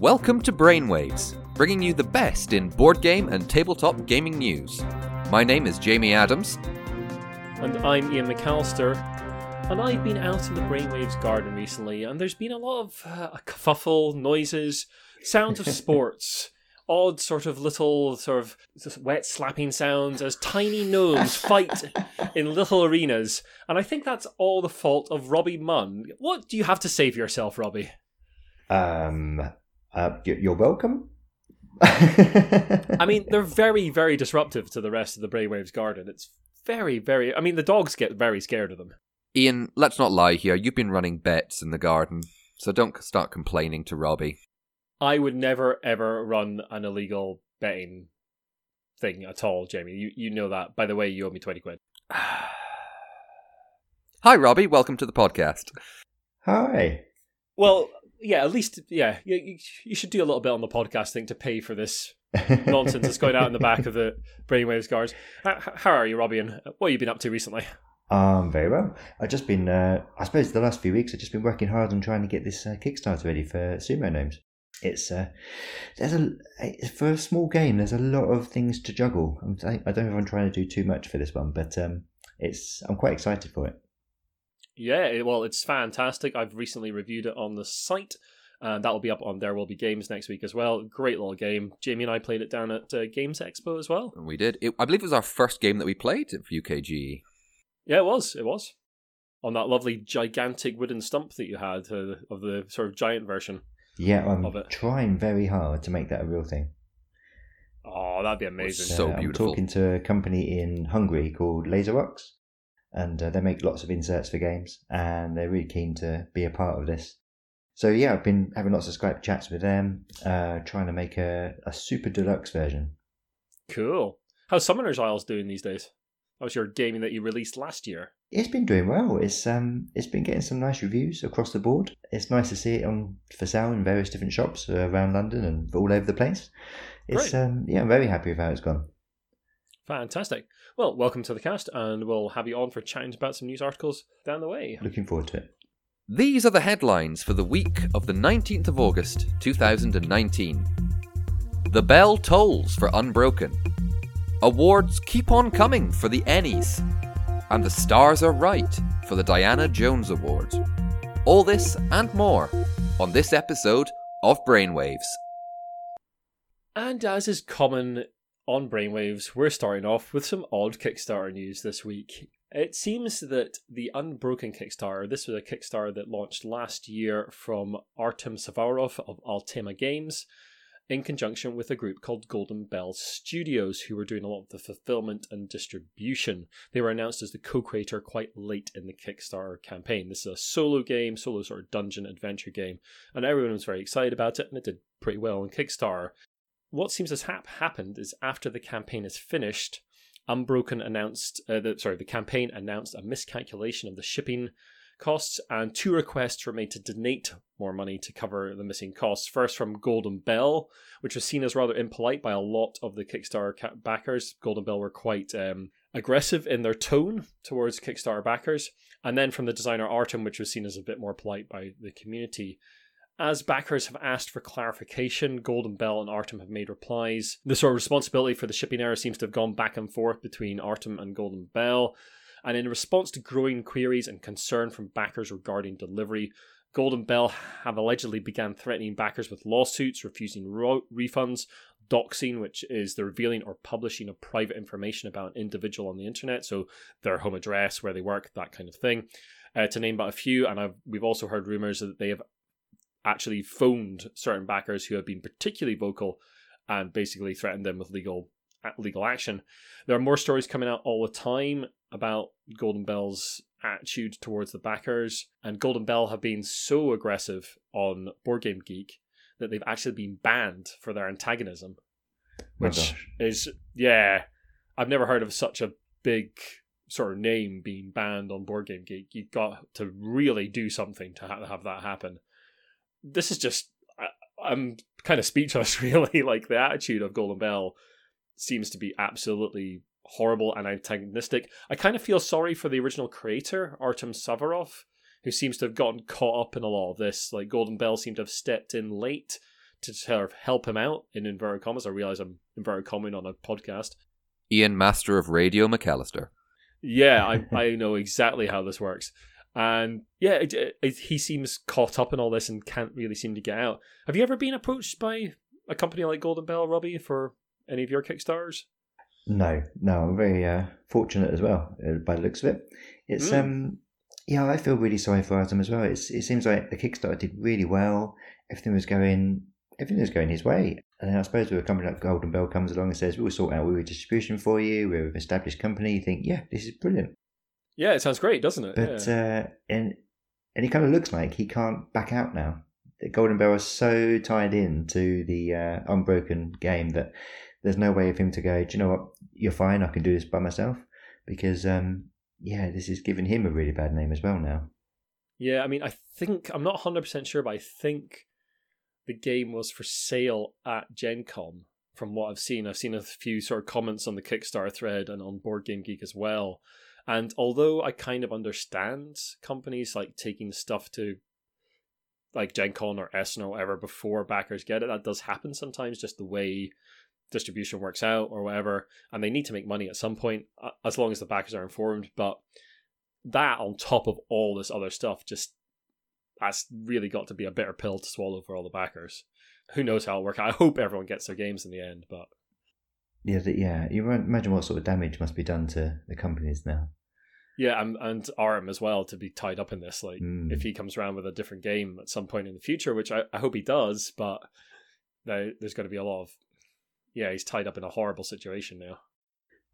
Welcome to Brainwaves, bringing you the best in board game and tabletop gaming news. My name is Jamie Adams. And I'm Iain McAllister. And I've been out in the Brainwaves garden recently, and there's been a lot of uh, kerfuffle, noises, sounds of sports, odd sort of little sort of wet slapping sounds as tiny gnomes fight in little arenas. And I think that's all the fault of Robbie Munn. What do you have to say for yourself, Robbie? Um, uh, you're welcome. I mean, they're very, very disruptive to the rest of the Brainwaves garden. It's very, very. I mean, the dogs get very scared of them. Iain, let's not lie here. You've been running bets in the garden, so don't start complaining to Robbie. I would never ever run an illegal betting thing at all, Jamie. You you know that. By the way, you owe me twenty quid. Hi, Robbie. Welcome to the podcast. Hi. Well, yeah, at least yeah, you, you should do a little bit on the podcast thing to pay for this nonsense that's going out in the back of the brainwaves guards. How, how are you, Robbie? And what have you been up to recently? Um, very well. I've just been, uh, I suppose, the last few weeks I've just been working hard on trying to get this uh, Kickstarter ready for Sumo Gnomes. It's uh, there's a for a small game. There's a lot of things to juggle. I'm, I don't know if I'm trying to do too much for this one, but um, it's I'm quite excited for it. Yeah, well, it's fantastic. I've recently reviewed it on the site. And that will be up on There Will Be Games next week as well. Great little game. Jamie and I played it down at uh, Games Expo as well. We did. It, I believe it was our first game that we played for UKG. Yeah, it was. It was on that lovely gigantic wooden stump that you had uh, of the sort of giant version. Yeah, I'm trying very hard to make that a real thing. Oh, that'd be amazing! So uh, beautiful. I'm talking to a company in Hungary called LaserWorks, and uh, they make lots of inserts for games, and they're really keen to be a part of this. So yeah, I've been having lots of Skype chats with them, uh, trying to make a, a super deluxe version. Cool. How's Summoner's Isles doing these days? That was your gaming that you released last year. It's been doing well. It's um, it's been getting some nice reviews across the board. It's nice to see it on for sale in various different shops around London and all over the place. It's um, yeah, I'm very happy with how it's gone. Fantastic. Well, welcome to the cast, and we'll have you on for chatting about some news articles down the way. Looking forward to it. These are the headlines for the week of the 19th of August, 2019. The bell tolls for Unbroken. Awards keep on coming for the Ennies. And the stars are right for the Diana Jones Award. All this and more on this episode of Brainwaves. And as is common on Brainwaves, we're starting off with some odd Kickstarter news this week. It seems that the Unbroken Kickstarter, this was a Kickstarter that launched last year from Artem Safarov of Altema Games, in conjunction with a group called Golden Bell Studios, who were doing a lot of the fulfillment and distribution. They were announced as the co creator quite late in the Kickstarter campaign. This is a solo game, solo sort of dungeon adventure game, and everyone was very excited about it, and it did pretty well on Kickstarter. What seems to have happened is after the campaign is finished, Unbroken announced, uh, the, sorry, the campaign announced a miscalculation of the shipping costs, and two requests were made to donate more money to cover the missing costs. First, from Golden Bell, which was seen as rather impolite by a lot of the Kickstarter backers. Golden Bell were quite um, aggressive in their tone towards Kickstarter backers. And then from the designer Artem, which was seen as a bit more polite by the community. As backers have asked for clarification, Golden Bell and Artem have made replies. The sort of responsibility for the shipping error seems to have gone back and forth between Artem and Golden Bell. And in response to growing queries and concern from backers regarding delivery, Golden Bell have allegedly began threatening backers with lawsuits, refusing ro- refunds, doxing, which is the revealing or publishing of private information about an individual on the internet, so their home address, where they work, that kind of thing, uh, to name but a few. And I've, we've also heard rumors that they have actually phoned certain backers who have been particularly vocal and basically threatened them with legal uh, legal action. There are more stories coming out all the time about Golden Bell's attitude towards the backers, and Golden Bell have been so aggressive on Board Game Geek that they've actually been banned for their antagonism, oh, which is yeah, I've never heard of such a big sort of name being banned on Board Game Geek. You've got to really do something to have that happen. This is just I, I'm kind of speechless, really. Like the attitude of Golden Bell seems to be absolutely horrible and antagonistic. I kind of feel sorry for the original creator, Artem Safarov, who seems to have gotten caught up in a lot of this. Like Golden Bell seemed to have stepped in late to sort of help him out in inverted commas. I realize I'm inverted commas on a podcast. Iain, Master of Radio McAllister. Yeah, I I know exactly how this works. And yeah, it, it, he seems caught up in all this and can't really seem to get out. Have you ever been approached by a company like Golden Bell, Robbie, for any of your Kickstarters? No, no, I'm very uh, fortunate as well uh, by the looks of it. It's mm. um, yeah, I feel really sorry for Adam as well. It's it seems like the Kickstarter did really well. Everything was going, everything was going his way. And then I suppose with a company like Golden Bell comes along and says, "We'll sort out we distribution for you. We're an established company." You think, yeah, this is brilliant. Yeah, it sounds great, doesn't it? But yeah. uh, and and he kind of looks like he can't back out now. The Golden Bell is so tied in to the uh, unbroken game that there's no way of him to go. Do you know what? You're fine. I can do this by myself because um, yeah, this is giving him a really bad name as well now. Yeah, I mean, I think I'm not 100 percent sure, but I think the game was for sale at Gen Con. From what I've seen, I've seen a few sort of comments on the Kickstarter thread and on Board Game Geek as well and although I kind of understand companies like taking stuff to like Gen Con or Essen or whatever before backers get it, that does happen sometimes, just the way distribution works out or whatever. And they need to make money at some point, uh, as long as the backers are informed. But that on top of all this other stuff, just that's really got to be a bitter pill to swallow for all the backers. Who knows how it'll work? I hope everyone gets their games in the end, but yeah, yeah. You imagine what sort of damage must be done to the companies now. Yeah, and and Artem as well to be tied up in this. Like, mm. if he comes around with a different game at some point in the future, which I, I hope he does, but there, there's got to be a lot of. Yeah, he's tied up in a horrible situation now.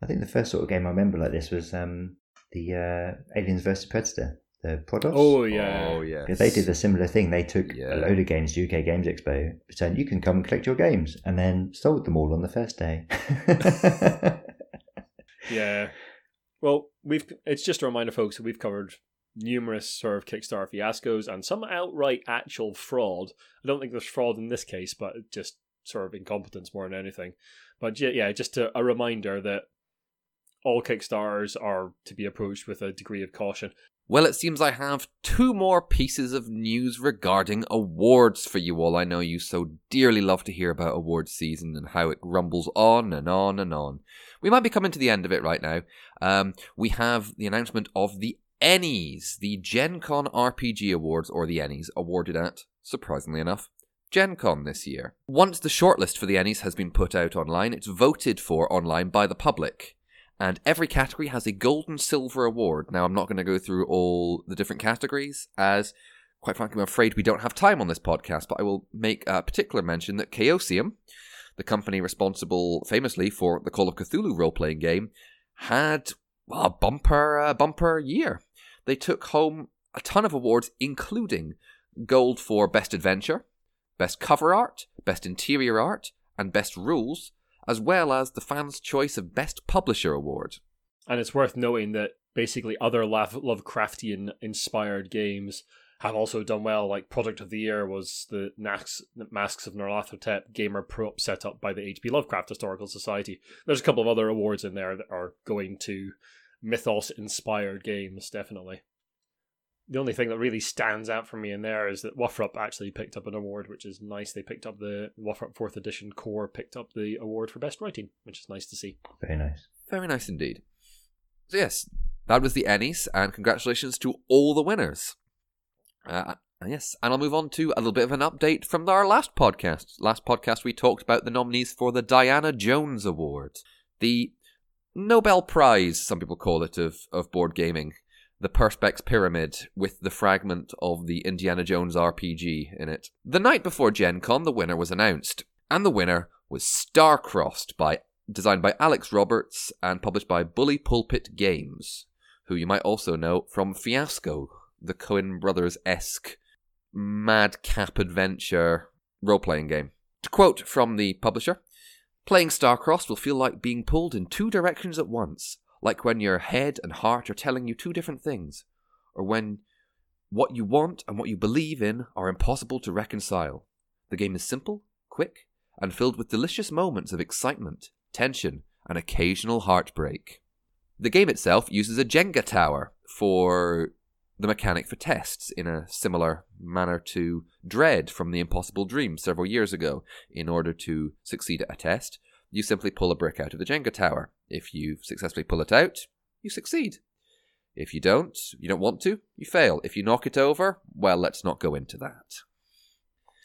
I think the first sort of game I remember like this was um, the uh, Aliens versus Predator the Prodos. Oh yeah, oh yeah. They did a similar thing. They took yeah. a load of games to UK Games Expo, said you can come and collect your games, and then sold them all on the first day. yeah. Well, we've. It's just a reminder, folks, that we've covered numerous sort of Kickstarter fiascos and some outright actual fraud. I don't think there's fraud in this case, but just sort of incompetence more than anything. But yeah, just a, a reminder that all Kickstarters are to be approached with a degree of caution. Well, it seems I have two more pieces of news regarding awards for you all. I know you so dearly love to hear about awards season and how it rumbles on and on and on. We might be coming to the end of it right now. Um, we have the announcement of the Ennies, the Gen Con RPG Awards, or the Ennies, awarded at, surprisingly enough, Gen Con this year. Once the shortlist for the Ennies has been put out online, it's voted for online by the public and every category has a gold and silver award. Now, I'm not going to go through all the different categories, as quite frankly, I'm afraid we don't have time on this podcast, but I will make a particular mention that Chaosium, the company responsible famously for the Call of Cthulhu role playing game, had well, a bumper, uh, bumper year. They took home a ton of awards, including gold for Best Adventure, Best Cover Art, Best Interior Art, and Best Rules as well as the Fans' Choice of Best Publisher Award. And it's worth noting that basically other Lovecraftian inspired games have also done well. Like Product of the Year was the Masks of Nyarlathotep gamer prop set up by the H.P. Lovecraft Historical Society. There's a couple of other awards in there that are going to mythos inspired games, definitely the only thing that really stands out for me in there is that WFRP actually picked up an award, which is nice. They picked up the WFRP Fourth Edition Core picked up the award for best writing, which is nice to see. Very nice. Very nice indeed. So yes, that was the Ennies, and congratulations to all the winners. Uh, yes, and I'll move on to a little bit of an update from our last podcast. Last podcast we talked about the nominees for the Diana Jones Award, the Nobel Prize, some people call it, of of board gaming the Perspex Pyramid with the fragment of the Indiana Jones RPG in it. The night before Gen Con, the winner was announced, and the winner was Starcrossed by designed by Alex Roberts and published by Bully Pulpit Games, who you might also know from Fiasco, the Coen Brothers esque madcap adventure role playing game. To quote from the publisher, playing Starcrossed will feel like being pulled in two directions at once like when your head and heart are telling you two different things, or when what you want and what you believe in are impossible to reconcile. The game is simple, quick, and filled with delicious moments of excitement, tension, and occasional heartbreak. The game itself uses a Jenga tower for the mechanic for tests in a similar manner to Dread from The Impossible Dream several years ago. In order to succeed at a test, you simply pull a brick out of the Jenga tower. If you successfully pull it out, you succeed. If you don't, you don't want to, you fail. If you knock it over, well, let's not go into that.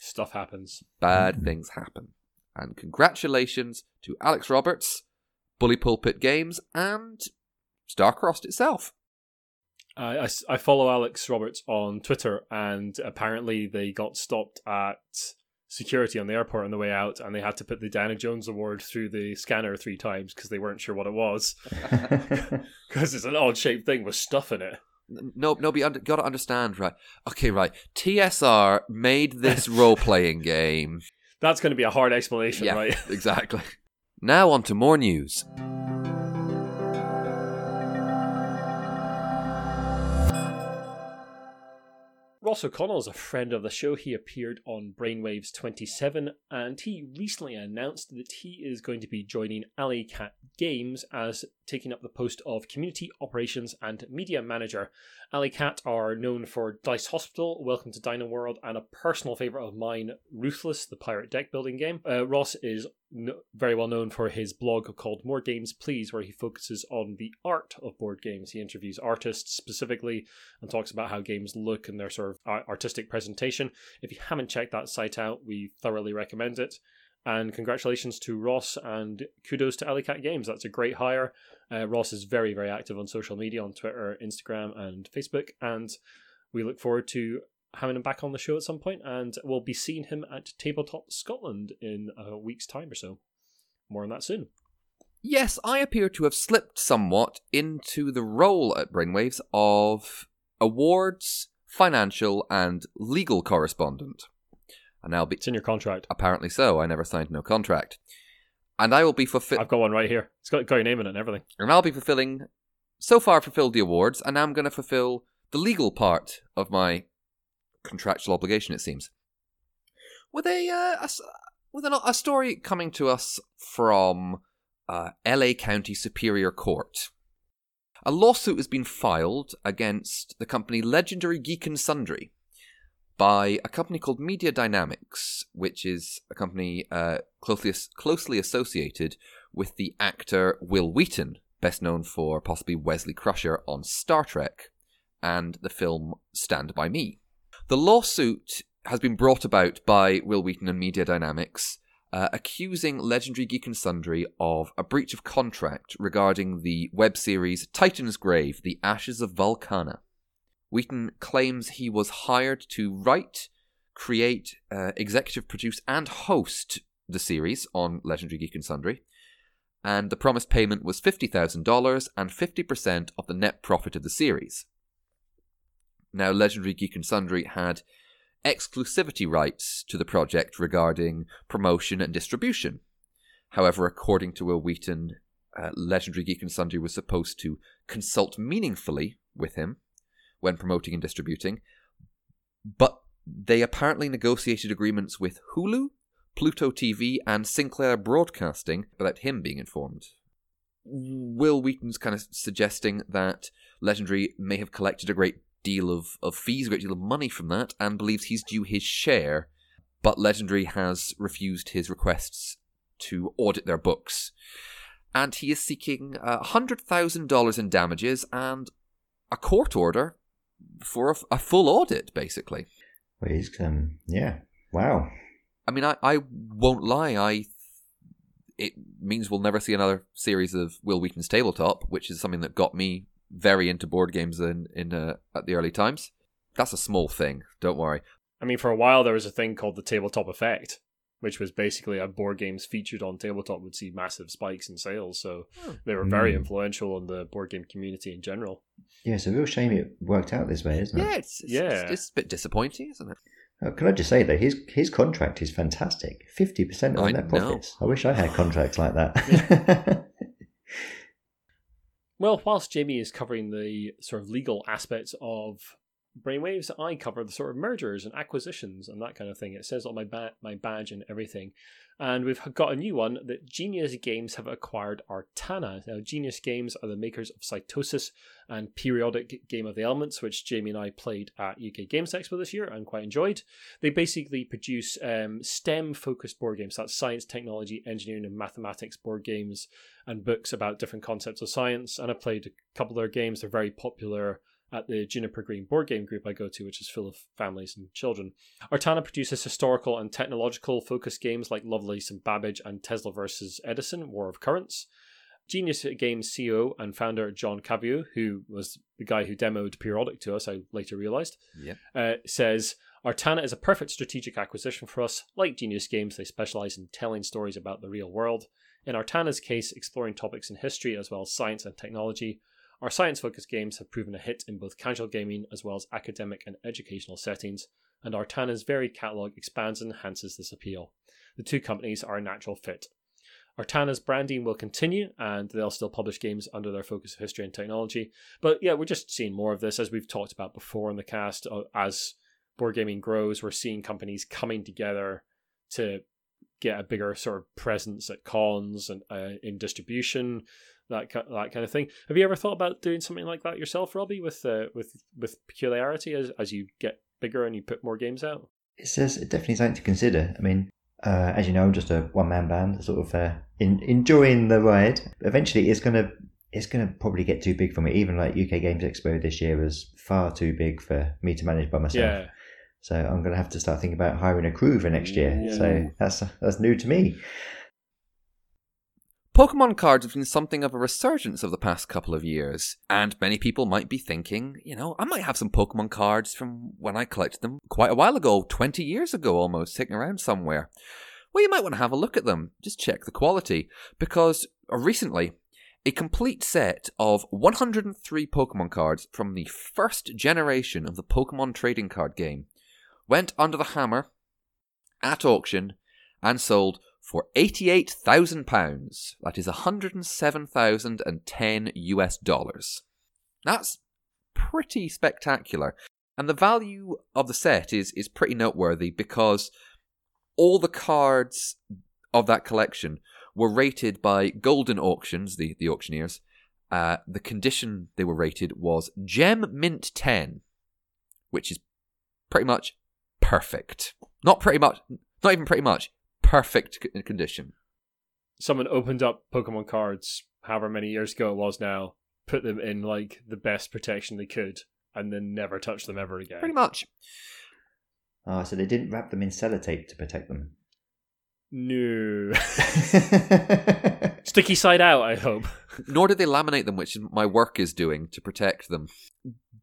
Stuff happens. Bad things happen. And congratulations to Alex Roberts, Bully Pulpit Games, and Starcrossed itself. I, I, I follow Alex Roberts on Twitter, and apparently they got stopped at security on the airport on the way out, and they had to put the Diana Jones Award through the scanner three times because they weren't sure what it was. Because it's an odd shaped thing with stuff in it. No, no, but you got to understand, right? Okay, right. TSR made this role playing game. That's going to be a hard explanation, Yeah, right? exactly. Now on to more news. Ross O'Connell is a friend of the show. He appeared on Brainwaves 27 and he recently announced that he is going to be joining Alley Cat Games as taking up the post of Community Operations and Media Manager. Alley Cat are known for Dice Hospital, Welcome to Dino World, and a personal favourite of mine, Ruthless, the pirate deck building game. Uh, Ross is very well known for his blog called More Games Please, where he focuses on the art of board games. He interviews artists specifically and talks about how games look and their sort of artistic presentation. If you haven't checked that site out, we thoroughly recommend it. And congratulations to Ross and kudos to Alley Cat Games. That's a great hire. Uh, Ross is very, very active on social media on Twitter, Instagram, and Facebook. And we look forward to having him back on the show at some. And we'll be seeing him at Tabletop Scotland in a week's time or so. More on that soon. Yes, I appear to have slipped somewhat into the role at Brainwaves of awards, financial, and legal correspondent. And I'll be It's in your contract. apparently so. I never signed no contract, and I will be fulfilling. I've got one right here. It's got, got your name in it and everything. and I'll be fulfilling. So far, fulfilled the awards, and now I'm going to fulfill the legal part of my contractual obligation. It seems with a, uh, a s- with an, a story coming to us from uh, L.A. County Superior Court. A lawsuit has been filed against the company Legendary Geek and Sundry by a company called Media Dynamics, which is a company uh, closely closely associated with the actor Wil Wheaton, best known for possibly Wesley Crusher on Star Trek and the film Stand By Me. The lawsuit has been brought about by Wil Wheaton and Media Dynamics, uh, accusing Legendary Geek and Sundry of a breach of contract regarding the web series Titan's Grave The Ashes of Valkana. Wheaton claims he was hired to write, create, uh, executive produce, and host the series on Legendary Geek and Sundry, and the promised payment was $50,000 and 50% of the net profit of the series. Now, Legendary Geek and Sundry had exclusivity rights to the project regarding promotion and distribution. However, according to Wil Wheaton, uh, Legendary Geek and Sundry was supposed to consult meaningfully with him when promoting and distributing, but they apparently negotiated agreements with Hulu, Pluto TV, and Sinclair Broadcasting without him being informed. Wil Wheaton's kind of suggesting that Legendary may have collected a great deal of, of fees, a great deal of money from that, and believes he's due his share, but Legendary has refused his requests to audit their books. And he is seeking uh, $100,000 in damages and a court order for a, a full audit, basically. Well, he's, um, yeah. Wow. I mean, I, I won't lie. I it means we'll never see another series of Wil Wheaton's Tabletop, which is something that got me very into board games in in uh, at the early times. That's a small thing. Don't worry. I mean, for a while there was a thing called the tabletop effect, which was basically a board games featured on tabletop would see massive spikes in sales. So they were very Hmm. influential in the board game community in general. Yeah, it's a real shame it worked out this way, isn't it? Yeah, it's, it's, Yeah. It's, it's a bit disappointing, isn't it? Uh, can I just say though, his his contract is fantastic. Fifty percent of I net know. profits. I wish I had contracts like that. Well, whilst Jamie is covering the sort of legal aspects of Brainwaves, I cover the sort of mergers and acquisitions and that kind of thing. It says on my ba- my badge and everything. And we've got a new one that Genius Games have acquired Artana. Now, Genius Games are the makers of Cytosis and Periodic Game of the Elements, which Jamie and I played at UK Games Expo this year and quite enjoyed. They basically produce um, STEM focused board games. That's science, technology, engineering, and mathematics board games and books about different concepts of science. And I played a couple of their games. They're very popular at the Juniper Green board game group I go to, which is full of families and children. Artana produces historical and technological focused games like Lovelace and Babbage and Tesla vs. Edison, War of Currents. Genius Games CEO and founder John Coveyou, who was the guy who demoed Periodic to us, I later realized, Yep. uh, says Artana is a perfect strategic acquisition for us. Like Genius Games, they specialize in telling stories about the real world. In Artana's case, exploring topics in history as well as science and technology. Our science focused games have proven a hit in both casual gaming as well as academic and educational settings, and Artana's varied catalogue expands and enhances this appeal. The two companies are a natural fit. Artana's branding will continue and they'll still publish games under their focus of history and technology. But yeah, we're just seeing more of this as we've talked about before in the cast. uh, As board gaming grows, we're seeing companies coming together to get a bigger sort of presence at cons and uh, in distribution, that that kind of thing. Have you ever thought about doing something like that yourself, Robbie, with uh, with with peculiarity as as you get bigger and you put more games out? It's just definitely something to consider. I mean, uh, as you know, I'm just a one man band, sort of uh, in, enjoying the ride. Eventually, it's gonna it's gonna probably get too big for me. Even like UK Games Expo this year was far too big for me to manage by myself. Yeah. So I'm gonna have to start thinking about hiring a crew for next year. Yeah. So that's that's new to me. Pokemon cards have been something of a resurgence of the past couple of years, and many people might be thinking, you know, I might have some Pokemon cards from when I collected them quite a while ago, 20 years ago almost, sitting around somewhere. Well, you might want to have a look at them, just check the quality, because uh, recently, a complete set of 103 Pokemon cards from the first generation of the Pokemon trading card game went under the hammer at auction and sold for £88,000. That is 107,010 US dollars. That's pretty spectacular. And the value of the set is, is pretty noteworthy because all the cards of that collection were rated by Goldin Auctions, the, the auctioneers. Uh, the condition they were rated was Gem Mint 10, which is pretty much perfect. Not pretty much, not even pretty much, perfect condition. Someone opened up Pokemon cards, however many years ago it was now, put them in like the best protection they could, and then never touched them ever again. Pretty much. Ah, so they didn't wrap them in sellotape to protect them. No. Sticky side out, I hope. Nor did they laminate them, which my work is doing to protect them.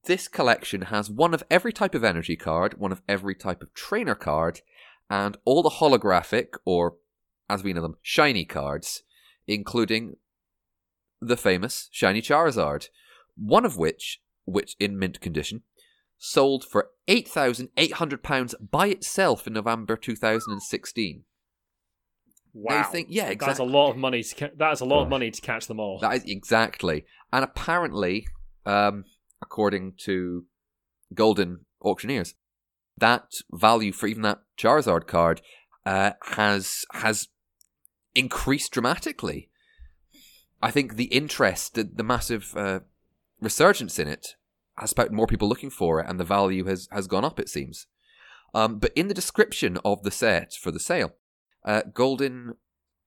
This collection has one of every type of energy card, one of every type of trainer card, and all the holographic, or as we know them, shiny cards, including the famous shiny Charizard, one of which, which in mint condition, sold for £8,800 by itself in November 2016. Wow. you think- yeah, That's a lot of money to ca- that's a lot of money to catch them all. That is exactly. And apparently, um, according to Goldin Auctioneers, that value for even that Charizard card uh, has has increased dramatically. I think the interest, the, the massive uh, resurgence in it, has sparked more people looking for it, and the value has has gone up. It seems. Um, but in the description of the set for the sale, uh, Goldin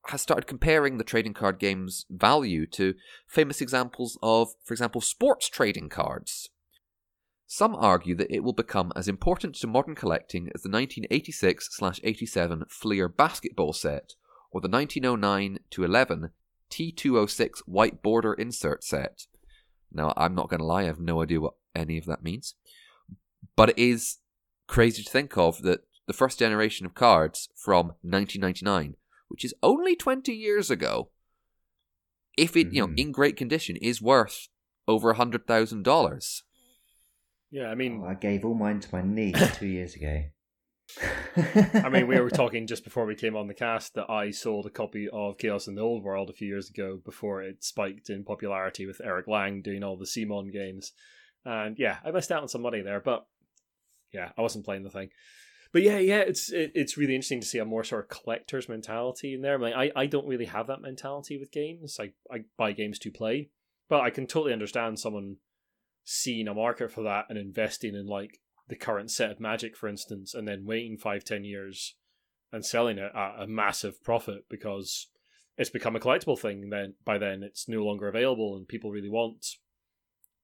has started comparing the trading card game's value to famous examples of, for example, sports trading cards. Some argue that it will become as important to modern collecting as the 1986 87 Fleer basketball set or the 1909 11 T206 white border insert set. Now, I'm not going to lie, I have no idea what any of that means. But it is crazy to think of that the first generation of cards from 1999 which is only 20 years ago, if it, you know, Mhm. in great condition, is worth over $100,000. Yeah, I oh, mean Oh, I gave all mine to my niece two years ago. I mean, we were talking just before we came on the cast that I sold a copy of Chaos in the Old World a few years ago before it spiked in popularity with Eric Lang doing all the CMON games. And yeah, I missed out on some money there, but yeah, I wasn't playing the thing. But yeah, yeah, it's it, it's really interesting to see a more sort of collector's mentality in there. I mean, I, I don't really have that mentality with games. I, I buy games to play, but I can totally understand someone seeing a market for that and investing in like the current set of Magic, for instance, and then waiting five, ten years and selling it at a massive profit because it's become a collectible thing. Then by then it's no longer available, and people really want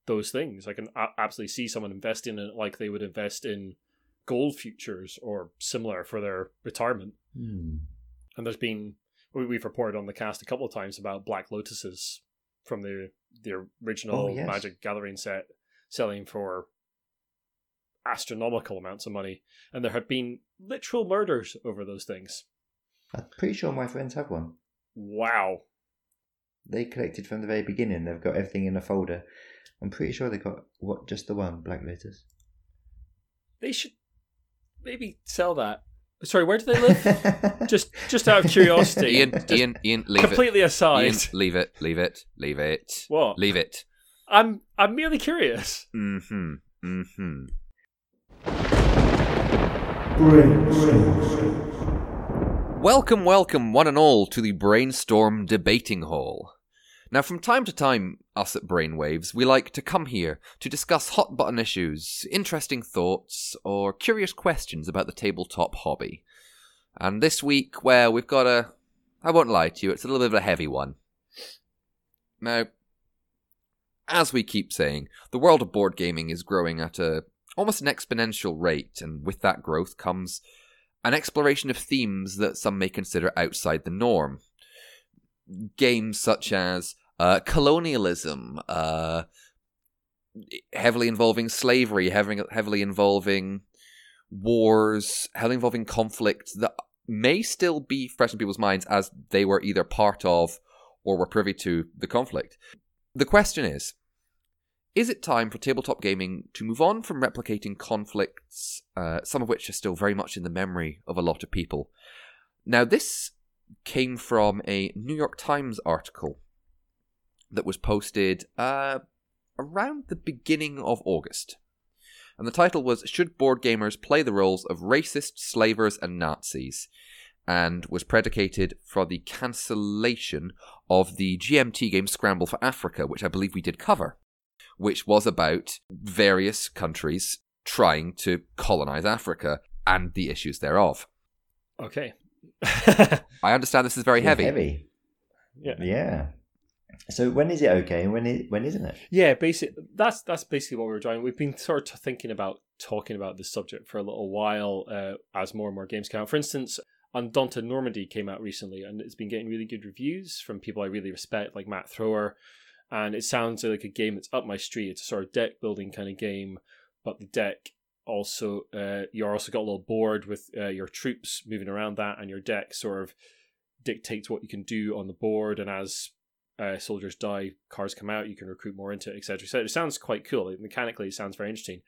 those things. I can a- absolutely see someone investing in it like they would invest in gold futures or similar for their retirement. Hmm. And there's been we've reported on the cast a couple of times about Black Lotuses from the the original Oh, yes. Magic Gathering set selling for astronomical amounts of money, and there have been literal murders over those things. I'm pretty sure my friends have one. Wow. They collected from the very beginning. They've got everything in a folder. I'm pretty sure they got what just the one Black Lotus. They should maybe sell that. Sorry, where do they live? just just out of curiosity. Iain, Just Iain, Iain, leave completely it. aside. Iain, leave it, leave it, leave it, What? leave it. I'm I'm merely curious. Mm-hmm. Mm-hmm. Welcome, welcome, one and all, to the Brainstorm Debating Hall. Now, from time to time, us at Brainwaves, we like to come here to discuss hot button issues, interesting thoughts, or curious questions about the tabletop hobby. And this week, well, we've got a. I won't lie to you, it's a little bit of a heavy one. Now, as we keep saying, the world of board gaming is growing at a almost an exponential rate, and with that growth comes an exploration of themes that some may consider outside the norm. Games such as uh, colonialism, uh, heavily involving slavery, heavily, heavily involving wars, heavily involving conflict that may still be fresh in people's minds as they were either part of or were privy to the conflict. The question is is it time for tabletop gaming to move on from replicating conflicts, uh, some of which are still very much in the memory of a lot of people? Now, this came from a New York Times article that was posted uh, around the beginning of August. And the title was Should Board Gamers Play the Roles of Racists, Slavers, and Nazis? and was predicated for the cancellation of the GMT game Scramble for Africa, which I believe we did cover, which was about various countries trying to colonize Africa and the issues thereof. Okay. I understand this is very Yeah, heavy. Heavy. yeah. Yeah. So when is it okay and when is, when isn't it? Yeah, basic. That's that's basically what we were trying. We've been sort of thinking about talking about this subject for a little while uh, as more and more games come out. For instance, Undaunted Normandy came out recently, and it's been getting really good reviews from people I really respect, like Matt Thrower. And it sounds like a game that's up my street. It's a sort of deck building kind of game, but the deck also uh, you're also got a little board with uh, your troops moving around that, and your deck sort of dictates what you can do on the board. And as uh, soldiers die, cars come out, you can recruit more into it, etc. So it sounds quite cool. Like, mechanically, it sounds very interesting.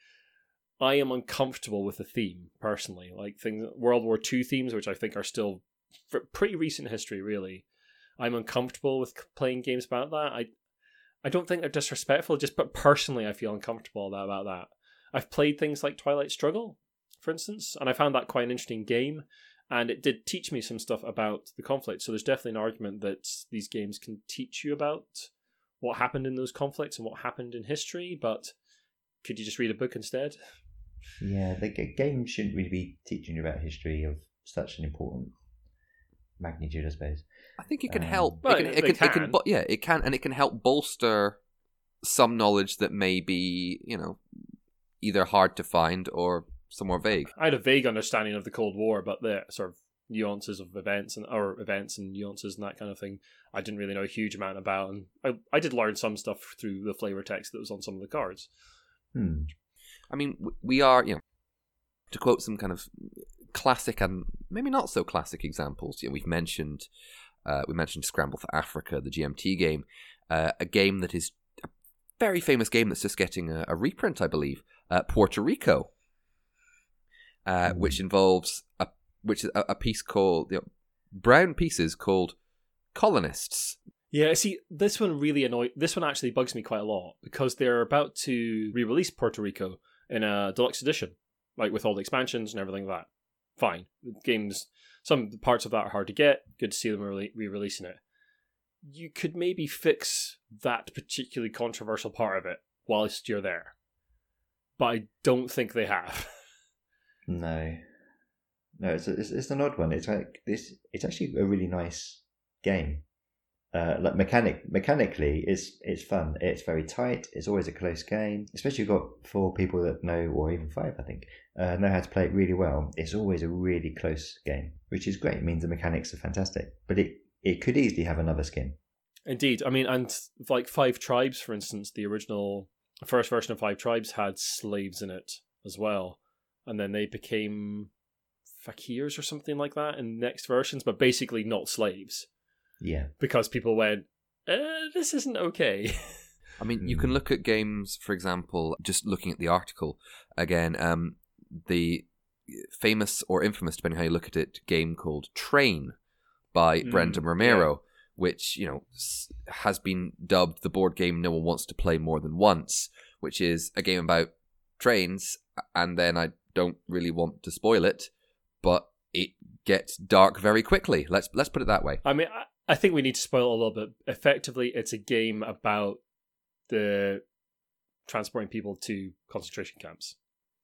I am uncomfortable with the theme personally, like things World War II themes, which I think are still pretty recent history. Really, I'm uncomfortable with playing games about that. I I don't think they're disrespectful, just but personally, I feel uncomfortable about that. I've played things like Twilight Struggle, for instance, and I found that quite an interesting game and it did teach me some stuff about the conflict. So there's definitely an argument that these games can teach you about what happened in those conflicts and what happened in history. But could you just read a book instead? Yeah, the g- game shouldn't really be teaching you about history of such an important magnitude, I suppose. I think it can Um, help. well, it can, they it can, it can, can. yeah, it can, and it can help bolster some knowledge that may be, you know, either hard to find or somewhat vague. I had a vague understanding of the Cold War, but the sort of nuances of events and or events and nuances and that kind of thing, I didn't really know a huge amount about. And I, I did learn some stuff through the flavor text that was on some of the cards. Hmm. I mean, we are, you know, to quote some kind of classic and maybe not so classic examples. You know, we've mentioned, uh, we mentioned Scramble for Africa, the GMT game, uh, a game that is a very famous game that's just getting a, a reprint, I believe, uh, Puerto Rico, uh, Mm. which involves a which is a, a piece called you know, brown pieces called colonists. Yeah, see, this one really annoy. This one actually bugs me quite a lot because they're about to re-release Puerto Rico in a deluxe edition, like with all the expansions and everything like that. Fine, games. Some parts of that are hard to get. Good to see them re releasing it. You could maybe fix that particularly controversial part of it whilst you're there, but I don't think they have. No, no, it's, a, it's it's an odd one. It's like this. It's actually a really nice game. Uh, like mechanic mechanically, it's it's fun. It's very tight. It's always a close game. Especially got four people that know, or even five, I think, uh, know how to play it really well. It's always a really close game, which is great. It means the mechanics are fantastic. But it it could easily have another skin. Indeed, I mean, and like Five Tribes, for instance, the original first version of Five Tribes had slaves in it as well, and then they became fakirs or something like that in next versions, but basically not slaves. Yeah, because people went, uh, "This isn't okay." I mean, you can look at games, for example, just looking at the article again. Um, the famous or infamous, depending how you look at it, game called Train by Mm, Brenda Romero, which you know has been dubbed the board game no one wants to play more than once, which is a game about trains. And then I don't really want to spoil it, but it gets dark very quickly. Let's let's put it that way. I mean, I, I think we need to spoil it a little bit. Effectively, it's a game about the transporting people to concentration camps.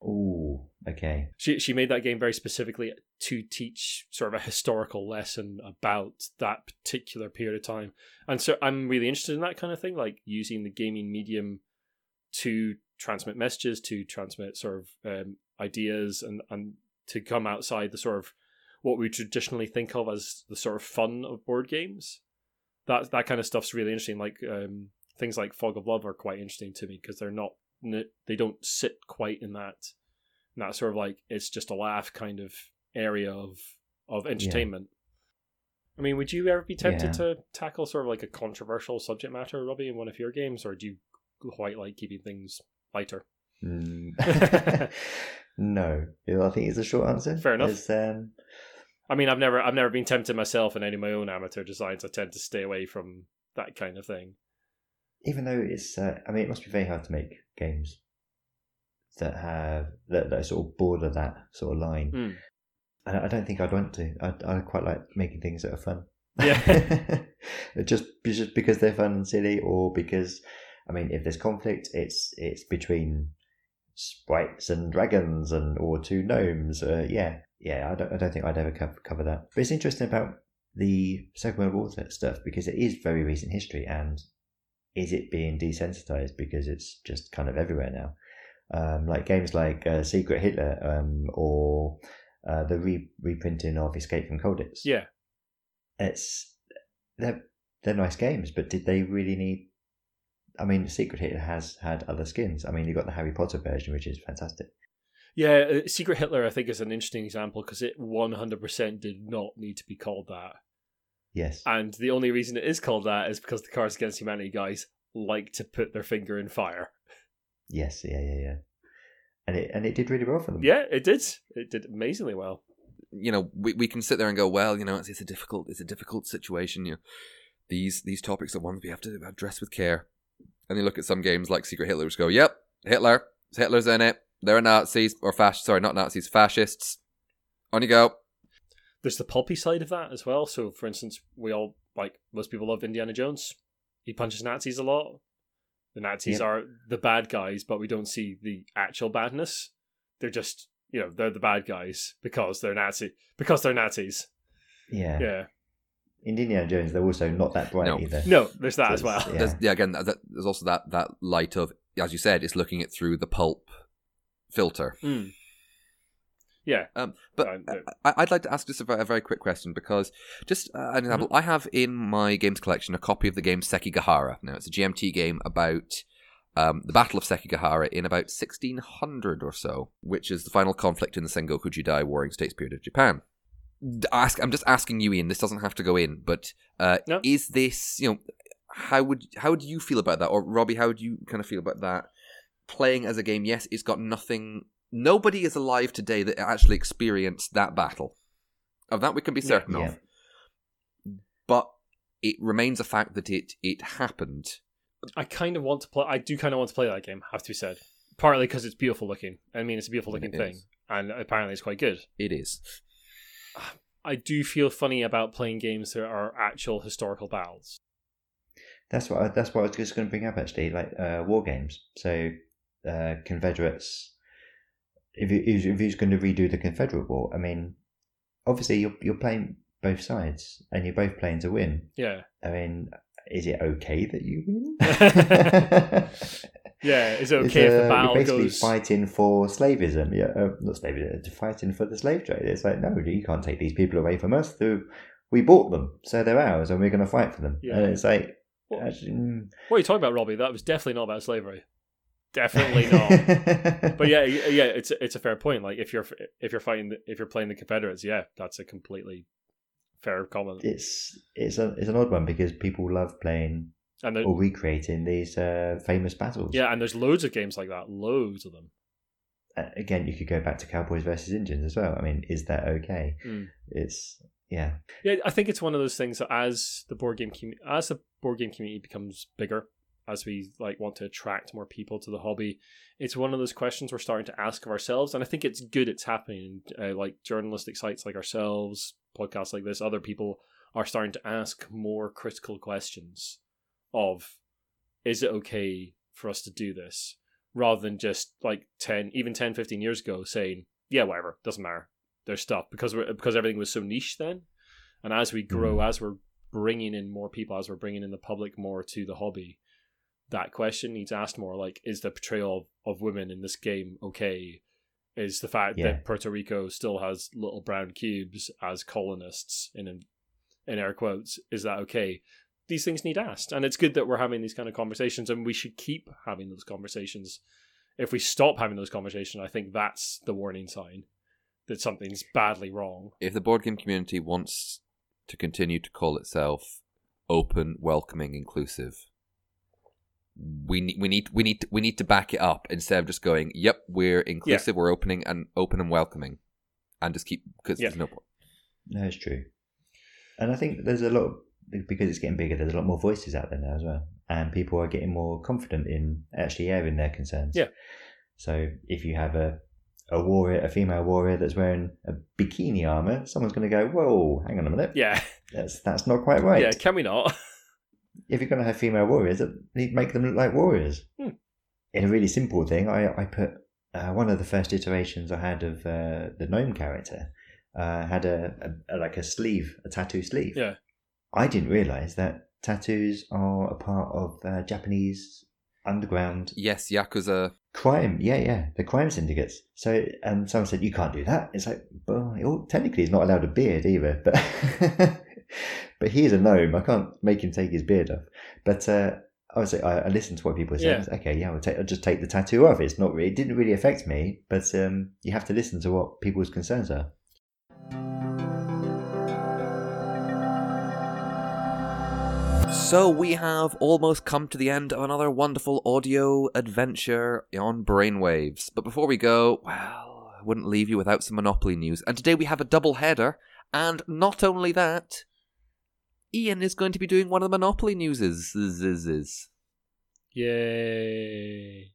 Oh, okay. She she made that game very specifically to teach sort of a historical lesson about that particular period of time. And so I'm really interested in that kind of thing, like using the gaming medium to transmit messages, to transmit sort of um, ideas, and and to come outside the sort of what we traditionally think of as the sort of fun of board games. That that kind of stuff's really interesting. Like um, things like Fog of Love are quite interesting to me because they're not they don't sit quite in that in that sort of like it's just a laugh kind of area of of entertainment. I mean, would you ever be tempted Yeah. to tackle sort of like a controversial subject matter, Robbie, in one of your games, or do you quite like keeping things lighter? Mm. no, I think it's a short answer. Fair enough. Um, I mean, I've never I've never been tempted myself in any of my own amateur designs. I tend to stay away from that kind of thing. even though it's, uh, I mean, it must be very hard to make games that have that, that sort of border that sort of line. Mm. And I don't think I'd want to. I I quite like making things that are fun. Yeah. just just because they're fun and silly, or because I mean, if there's conflict, it's it's between sprites and dragons and or two gnomes. Uh, yeah, yeah. I don't I don't think I'd ever cover, cover that. But it's interesting about the Second World War stuff because it is very recent history, and is it being desensitized because it's just kind of everywhere now? Um, like games like uh, Secret Hitler um, or uh, the re- reprinting of Escape from Colditz Yeah, it's they're they're nice games, but did they really need? I mean, Secret Hitler has had other skins. I mean, you got the Harry Potter version, which is fantastic. yeah. uh, Secret Hitler, I think, is an interesting example because it one hundred percent did not need to be called that. Yes, And the only reason it is called that is because the Cards Against Humanity guys like to put their finger in fire. yes, yeah, yeah, yeah. And it and it did really well for them. Yeah, it did. It did amazingly well. you know, we, we can sit there and go, well, you know, it's, it's a difficult, it's a difficult situation. You know, these these topics are ones we have to address with care. And you look at some games like Secret Hitler, which go, yep, Hitler, Hitler's in it. They're Nazis or fascists. Sorry, not Nazis, fascists. On you go. There's the pulpy side of that as well. So, for instance, we all like most people love Indiana Jones. He punches Nazis a lot. The Nazis Yep. are the bad guys, but we don't see the actual badness. They're just you know they're the bad guys because they're Nazi because they're Nazis. yeah. Yeah. In Indiana Jones, they're also not that bright No. either. No, there's that So as well. it's- There's, Yeah. yeah, again, that, there's also that that light of, as you said, it's looking it through the pulp filter. Mm. Yeah. Um, but no. I, I'd like to ask just a, very- a very quick question because, just uh, an example, I have in my games collection a copy of the game Sekigahara. Now, it's a GMT game about um, the Battle of Sekigahara in about 1600 or so, which is the final conflict in the Sengoku Jidai Warring States period of Japan. D- Ask, I'm just asking you, Iain. This doesn't have to go in, but uh, No. is this you know how would how do you feel about that, or Robbie? How do you kind of feel about that? Playing as a game, yes, it's got nothing. Nobody is alive today that actually experienced that battle. Of that, we can be certain Yeah. of. But it remains a fact that it it happened. I kind of want to play. I do kind of want to play that game. Have to be said, partly because it's beautiful looking. I mean, it's a beautiful looking thing, is. and apparently it's quite good. It is. I do feel funny about playing games that are actual historical battles. That's what I, that's what I was just going to bring up actually, like uh, war games. So uh, Confederates. If you if you're going to redo the Confederate War, I mean, obviously you're you're playing both sides and you're both playing to win. Yeah. I mean, is it okay that you win? Yeah, is it It's, okay if the uh, battle basically goes? fighting for slavism? Yeah, uh, not slavism. uh, Fighting for the slave trade. It's like no, you can't take these people away from us. They're- We bought them, so they're ours, and we're going to fight for them. Yeah. And it's like, What, actually, mm. what are you talking about, Robbie? That was definitely not about slavery. Definitely not. but yeah, yeah, it's it's a fair point. Like if you're if you're fighting if you're playing the Confederates, yeah, that's a completely fair comment. it's it's a it's an odd one because people love playing And or recreating these uh, famous battles. yeah, and there's loads of games like that, loads of them. Uh, again, you could go back to Cowboys versus Indians as well. I mean, is that okay? Mm. It's yeah, Yeah, I think it's one of those things that as the board game community, as the board game community becomes bigger, as we like want to attract more people to the hobby, it's one of those questions we're starting to ask of ourselves, and I think it's good it's happening. Uh, like journalistic sites like ourselves, podcasts like this, other people are starting to ask more critical questions of, is it okay for us to do this, rather than just like ten, even 10, 15 years ago saying, yeah, whatever, doesn't matter their stuff because we're, because everything was so niche then. And as we grow, mm-hmm. as we're bringing in more people, as we're bringing in the public more to the hobby, that question needs asked more. Like, is the portrayal of, of women in this game okay? Is the fact Yeah. that Puerto Rico still has little brown cubes as colonists in in air quotes is that okay? These things need asked, and it's good that we're having these kind of conversations, and we should keep having those conversations. If we stop having those conversations, I think that's the warning sign that something's badly wrong. If the board game community wants to continue to call itself open, welcoming, inclusive, we need we need we need to, we need to back it up instead of just going, "Yep, we're inclusive, we're opening and open and welcoming," and just keep because Yeah. there's no point. no, it's true. And I think there's a lot of, because it's getting bigger. There's a lot more voices out there now as well, and people are getting more confident in actually airing their concerns. Yeah. So if you have a a warrior, a female warrior that's wearing a bikini armor, someone's going to go, "Whoa, hang on a minute, Yeah, that's that's not quite right." yeah. Can we not? if you're going to have female warriors, make them look like warriors. Hmm. In a really simple thing, I I put uh, one of the first iterations I had of uh, the gnome character uh, had a, a, a like a sleeve, a tattoo sleeve. Yeah. I didn't realize that tattoos are a part of uh, Japanese underground Yes, yakuza. crime. Yeah, yeah, the crime syndicates. So, and someone said you can't do that. It's like, well, technically he's not allowed a beard either, but but he's a gnome. I can't make him take his beard off. But uh, I was I, I listened to what people were saying. Yeah. Okay, yeah, I'll, take, I'll just take the tattoo off. It's not really, it didn't really affect me, but um, you have to listen to what people's concerns are. So we have almost come to the end of another wonderful audio adventure on Brainwaves. But before we go, well, I wouldn't leave you without some Monopoly news. And today we have a double header, and not only that, Iain is going to be doing one of the Monopoly newses. Yay!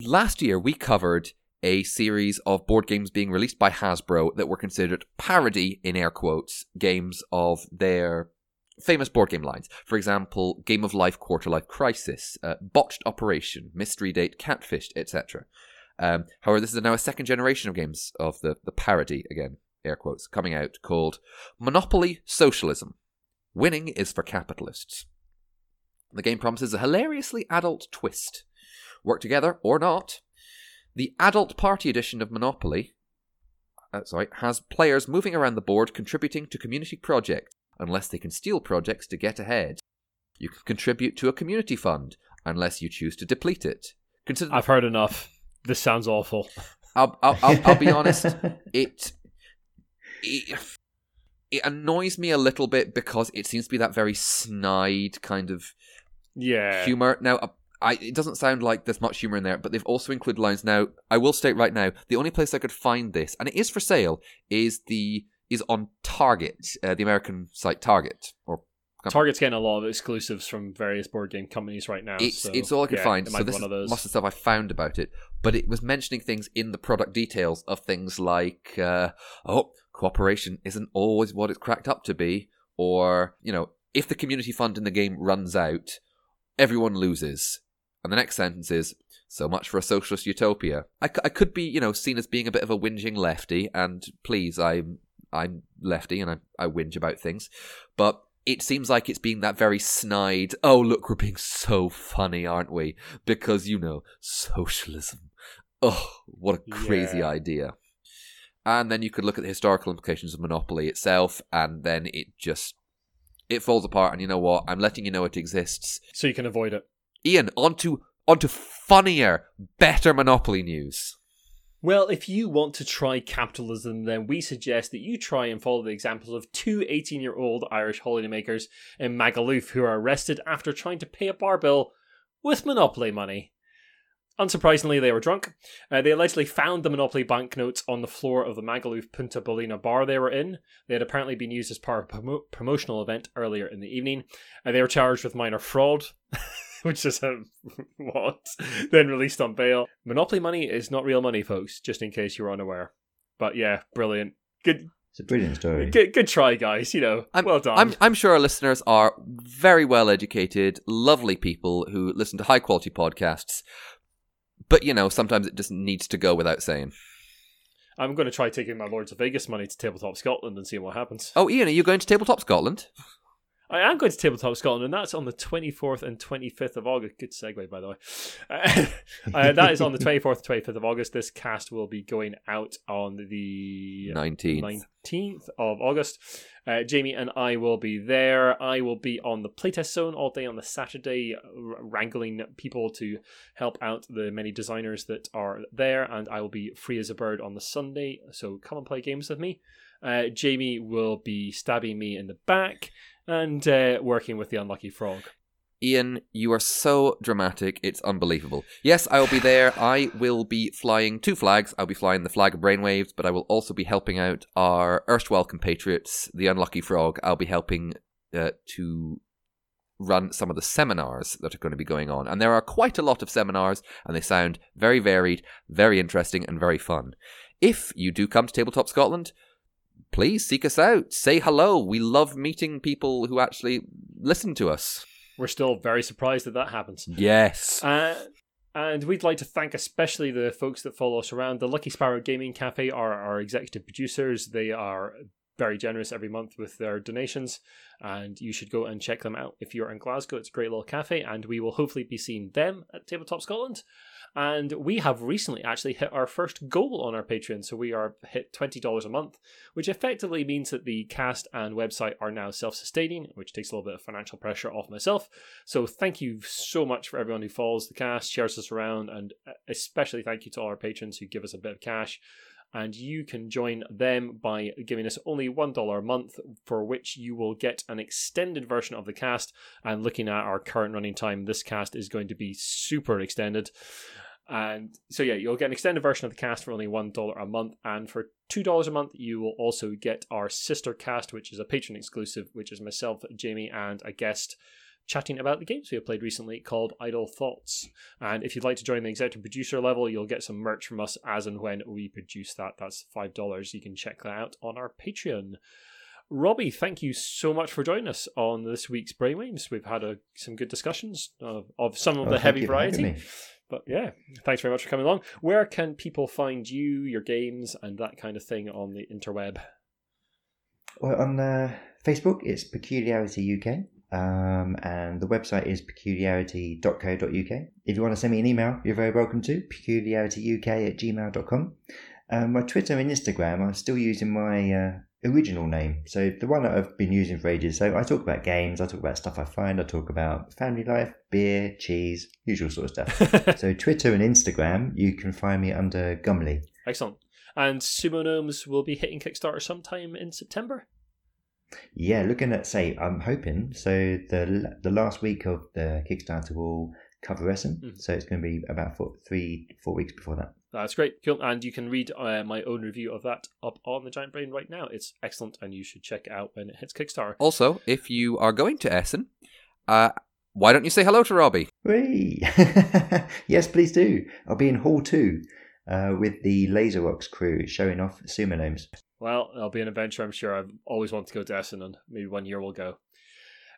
Last year, we covered a series of board games being released by Hasbro that were considered parody, in air quotes, games of their famous board game lines. For example, Game of Life, Quarter Life Crisis, uh, Botched Operation, Mystery Date, Catfished, etc. Um, however, this is now a second generation of games of the, the parody, again, air quotes, coming out called Monopoly Socialism. Winning is for capitalists. The game promises a hilariously adult twist. Work together or not. The adult party edition of Monopoly uh, sorry, has players moving around the board contributing to community projects unless they can steal projects to get ahead. You can contribute to a community fund unless you choose to deplete it. Consider I've heard enough. This sounds awful. I'll, I'll, I'll, I'll be honest. It, it it annoys me a little bit because it seems to be that very snide kind of Yeah. humor. Now, uh, I, it doesn't sound like there's much humor in there, but they've also included lines. Now, I will state right now, the only place I could find this, and it is for sale, is the is on Target, uh, the American site Target, or Target's getting a lot of exclusives from various board game companies right now. It's so, it's all I could yeah, find. So this one is of those. most of the stuff I found about it, but it was mentioning things in the product details of things like, uh, oh, cooperation isn't always what it's cracked up to be, or you know, if the community fund in the game runs out, everyone loses. And the next sentence is, so much for a socialist utopia. I, c- I could be, you know, seen as being a bit of a whinging lefty, and please, I'm I'm lefty and I, I whinge about things, but it seems like it's being that very snide. Oh, look, we're being so funny, aren't we? Because you know, socialism. Oh, what a crazy Yeah. idea. And then you could look at the historical implications of monopoly itself, and then it just it falls apart. And you know what? I'm letting you know it exists. so you can avoid it. Iain, onto onto funnier, better monopoly news. Well, if you want to try capitalism, then we suggest that you try and follow the examples of two 18 year old Irish holidaymakers in Magaluf who are arrested after trying to pay a bar bill with Monopoly money. Unsurprisingly, they were drunk. Uh, they allegedly found the Monopoly banknotes on the floor of the Magaluf Punta Ballena bar they were in. They had apparently been used as part of a promo- promotional event earlier in the evening. Uh, they were charged with minor fraud, which is um, what? then released on bail. Monopoly money is not real money, folks, just in case you were unaware. But yeah, brilliant. Good, It's a brilliant story. good, good try, guys. You know, I'm, well done. I'm, I'm sure our listeners are very well educated, lovely people who listen to high quality podcasts. But, you know, sometimes it just needs to go without saying. I'm going to try taking my Lords of Vegas money to Tabletop Scotland and seeing what happens. Oh, Iain, are you going to Tabletop Scotland? I am going to Tabletop Scotland, and that's on the 24th and 25th of August. Good segue, by the way. Uh, uh, that is on the 24th and 25th of August. This cast will be going out on the 19th. 19th of August. Uh, Jamie and I will be there. I will be on the playtest zone all day on the Saturday, r- wrangling people to help out the many designers that are there, and I will be free as a bird on the Sunday. So come and play games with me. Uh, Jamie will be stabbing me in the back and uh, working with the unlucky frog. Iain, you are so dramatic. It's unbelievable. Yes, I will be there. I will be flying two flags. I'll be flying the flag of brainwaves, but I will also be helping out our erstwhile compatriots, the Unlucky Frog. I'll be helping uh, to run some of the seminars that are going to be going on. And there are quite a lot of seminars, and they sound very varied, very interesting, and very fun. If you do come to Tabletop Scotland, please seek us out. Say hello. We love meeting people who actually listen to us. We're still very surprised that that happens. Yes. Uh, and we'd like to thank especially the folks that follow us around. The Lucky Sparrow Gaming Cafe are our executive producers. They are very generous every month with their donations, and you should go and check them out if you're in Glasgow. It's a great little cafe, and we will hopefully be seeing them at Tabletop Scotland. And we have recently actually hit our first goal on our Patreon, so we are hit twenty dollars a month, which effectively means that the cast and website are now self-sustaining, which takes a little bit of financial pressure off myself. So thank you so much for everyone who follows the cast, shares us around, and uh, especially thank you to all our patrons who give us a bit of cash. And you can join them by giving us only $1 a month, for which you will get an extended version of the cast. And looking at our current running time, this cast is going to be super extended. And so, yeah, you'll get an extended version of the cast for only $1 a month. And for $2 a month, you will also get our sister cast, which is a patron exclusive, which is myself, Jamie, and a guest chatting about the games we have played recently called Idle Thoughts. And if you'd like to join the executive producer level, you'll get some merch from us as and when we produce that. That's $5. You can check that out on our Patreon. Robbie, thank you so much for joining us on this week's Brainwaves. We've had a, some good discussions of, of some of Oh, the heavy you for having variety. But yeah, thanks very much for coming along. Where can people find you, your games, and that kind of thing on the interweb? Well, on uh, Facebook, it's Peculiarity UK. Um, and the website is peculiarity.co.uk. If you want to send me an email, you're very welcome to peculiarityuk at gmail.com. Um, my Twitter and Instagram, I'm still using my uh, original name. So the one that I've been using for ages. So I talk about games, I talk about stuff I find, I talk about family life, beer, cheese, usual sort of stuff. so Twitter and Instagram, you can find me under Gumley. Excellent. And Sumo Gnomes will be hitting Kickstarter sometime in September. Yeah, looking at say, I'm hoping so. The the last week of the Kickstarter will cover Essen, Mhm. so it's going to be about four, three, four weeks before that. That's great. Cool. And you can read uh, my own review of that up on the Giant Brain right now. It's excellent, and you should check it out when it hits Kickstarter. Also, if you are going to Essen, uh, why don't you say hello to Robbie? Whee! yes, please do. I'll be in Hall 2 uh, with the Laser Rocks crew showing off Sumo Gnomes. Well, it'll be an adventure, I'm sure. I've always wanted to go to Essen, and maybe one year we'll go.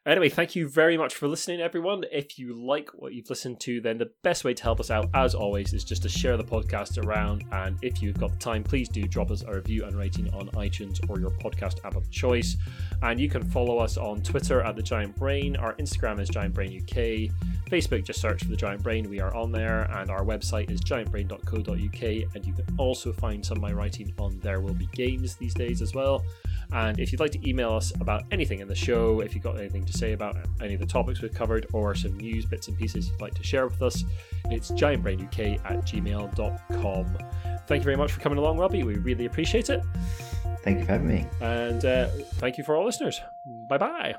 Anyway, thank you very much for listening, everyone. If you like what you've listened to, then the best way to help us out, as always, is just to share the podcast around. And if you've got the time, please do drop us a review and rating on iTunes or your podcast app of choice. And you can follow us on Twitter at The Giant Brain. Our Instagram is Giant Brain UK. Facebook, just search for The Giant Brain. We are on there. And our website is giantbrain.co.uk. And you can also find some of my writing on There Will Be Games these days as well. And if you'd like to email us about anything in the show, if you've got anything to say about any of the topics we've covered, or some news bits and pieces you'd like to share with us, it's giantbrainuk at gmail.com. Thank you very much for coming along, Robbie. We really appreciate it. Thank you for having me. And uh, thank you for all listeners. Bye bye.